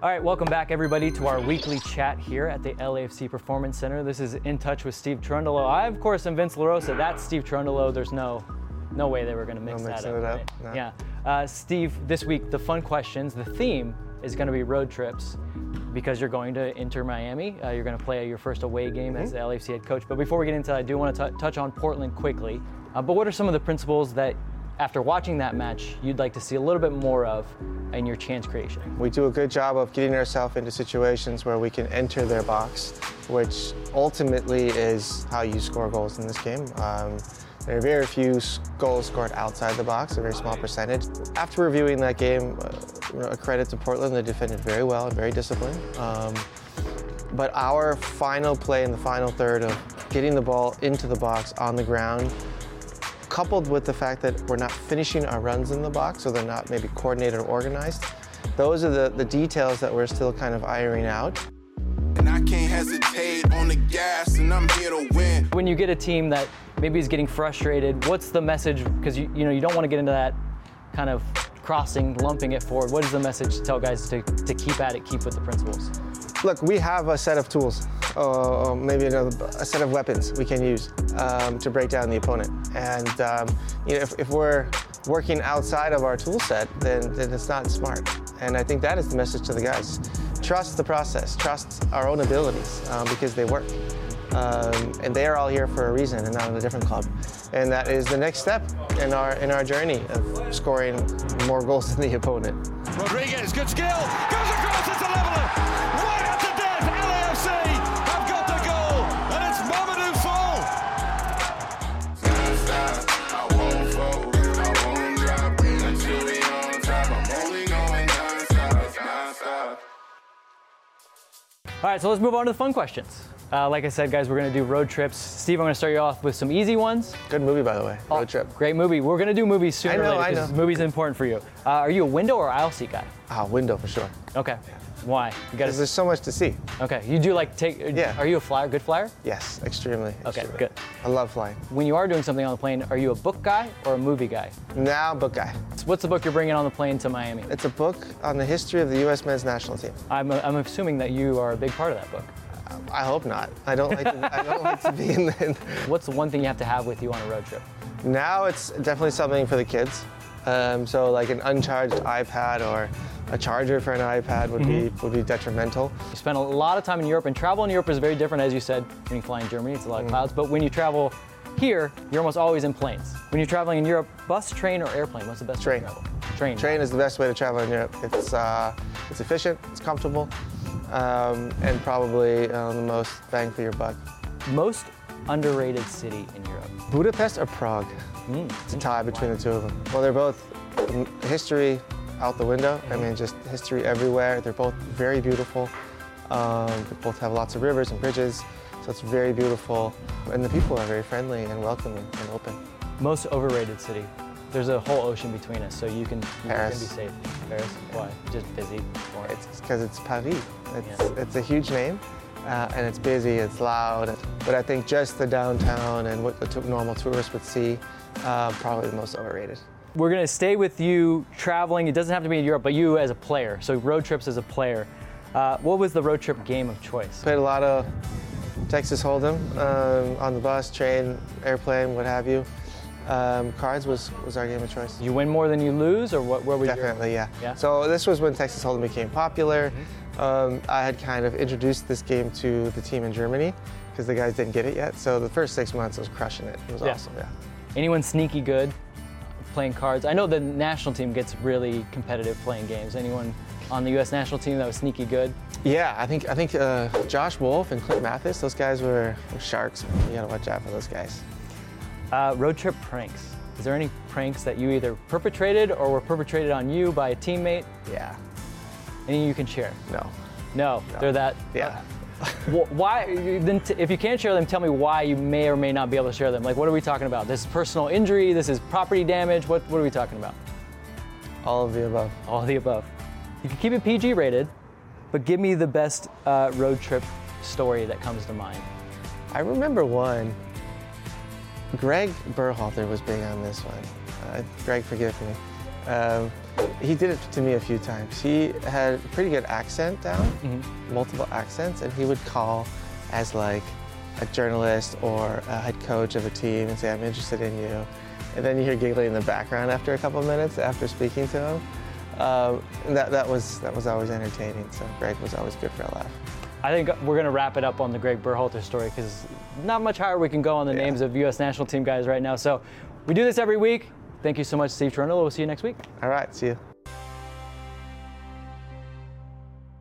All right, welcome back, everybody, to our weekly chat here at the LAFC Performance Center. This is In Touch with Steve Cherundolo. I, of course, am Vince LaRosa. That's Steve Cherundolo. There's no, no way they were going to mix No that up. right? no. Yeah. Uh, Steve, this week, the fun questions, the theme is going to be road trips because you're going to enter Miami. Uh, you're going to play your first away game as the LAFC head coach. But before we get into that, I do want to touch on Portland quickly. Uh, but what are some of the principles that, after watching that match, you'd like to see a little bit more of in your chance creation? We do a good job of getting ourselves into situations where we can enter their box, which ultimately is how you score goals in this game. Um, there are very few goals scored outside the box, a very small percentage. After reviewing that game, uh, a credit to Portland, they defended very well and very disciplined. Um, but our final play in the final third of getting the ball into the box on the ground, coupled with the fact that we're not finishing our runs in the box, so they're not maybe coordinated or organized, those are the, the details that we're still kind of ironing out. And I can't hesitate on the gas, and I'm here to win. when you get a team that maybe is getting frustrated, what's the message? Because you, you know you don't want to get into that kind of crossing, lumping it forward. What is the message to tell guys to, to keep at it, keep with the principles? Look, we have a set of tools, uh, maybe another, a set of weapons we can use um, to break down the opponent. And um, you know, if, if we're working outside of our tool set, then, then it's not smart. And I think that is the message to the guys. Trust the process, trust our own abilities um, because they work. Um, and they are all here for a reason and not in a different club. And that is the next step in our in our journey of scoring more goals than the opponent. Rodriguez, good skill, goes across, it's a leveler. All right, so let's move on to the fun questions. Uh, like I said, guys, we're going to do road trips. Steve, I'm going to start you off with some easy ones. Good movie, by the way. Road trip. Great movie. We're going to do movies sooner I or know, later I because know. movies are important for you. Uh, are you a window or aisle seat guy? Ah, window for sure. Okay. Why? You got Because there's so much to see. Okay. You do like take. Yeah. Are you a flyer? Good flyer? Yes, extremely. Okay, extremely. good. I love flying. When you are doing something on the plane, are you a book guy or a movie guy? Now, book guy. What's the book you're bringing on the plane to Miami? It's a book on the history of the U.S. men's national team. I'm, I'm assuming that you are a big part of that book. I hope not. I don't like to, I don't like to be in the. What's the one thing you have to have with you on a road trip? Now it's definitely something for the kids. Um, so like an uncharged iPad or a charger for an iPad would be would be detrimental. You spend a lot of time in Europe, and travel in Europe is very different, as you said. When you fly in Germany, it's a lot of clouds. But when you travel here, you're almost always in planes. When you're traveling in Europe, bus, train, or airplane? What's the best way Train. to travel? Train. Train is the best way to travel in Europe. It's uh, it's efficient, it's comfortable, um, and probably uh, the most bang for your buck. Most underrated city in Europe. Budapest or Prague? It's a tie between the two of them. Well, they're both mm, history out the window. I mean, just history everywhere. They're both very beautiful. Um, they both have lots of rivers and bridges, so it's very beautiful. And the people are very friendly and welcoming and open. Most overrated city. There's a whole ocean between us, so you can you can be safe. Paris? Why? Just busy. Boring. It's because it's Paris. It's, Yeah. it's a huge name, uh, and it's busy, it's loud. But I think just the downtown and what the normal tourists would see, uh, probably the most overrated. We're gonna stay with you traveling. It doesn't have to be in Europe, but you as a player. So road trips as a player. Uh, what was the road trip game of choice? Played a lot of Texas Hold'em um, on the bus, train, airplane, what have you. Um, cards was, was our game of choice. You win more than you lose, or what? Where your- Definitely, yeah. Yeah? So this was when Texas Hold'em became popular. Um, I had kind of introduced this game to the team in Germany because the guys didn't get it yet. So the first six months I was crushing it. It was Yeah. awesome, yeah. Anyone sneaky good playing cards? I know the national team gets really competitive playing games. Anyone on the U.S. national team that was sneaky good? Yeah, I think I think uh, Josh Wolff and Clint Mathis, those guys were, were sharks. You gotta watch out for those guys. Uh, road trip pranks. Is there any pranks that you either perpetrated or were perpetrated on you by a teammate? Yeah. Any you can share? No. No, they're that. Yeah. Wh- Why? Then, t- if you can't share them, tell me why you may or may not be able to share them. Like, what are we talking about? This is personal injury. This is property damage. What What are we talking about? All of the above. All of the above. You can keep it PG rated, but give me the best uh, road trip story that comes to mind. I remember one. Greg Berhalter was big on this one. Uh, Greg, forgive me. Um, he did it to me a few times. He had a pretty good accent down, Mm-hmm. multiple accents, and he would call as like a journalist or a head coach of a team and say, I'm interested in you. And then you hear giggling in the background after a couple minutes after speaking to him. Um, and that, that, was, that was always entertaining. So Greg was always good for a laugh. I think we're going to wrap it up on the Greg Berhalter story because not much higher we can go on the Yeah. names of U.S. national team guys right now. So we do this every week. Thank you so much, Steve Cherundolo. We'll see you next week. All right, see you.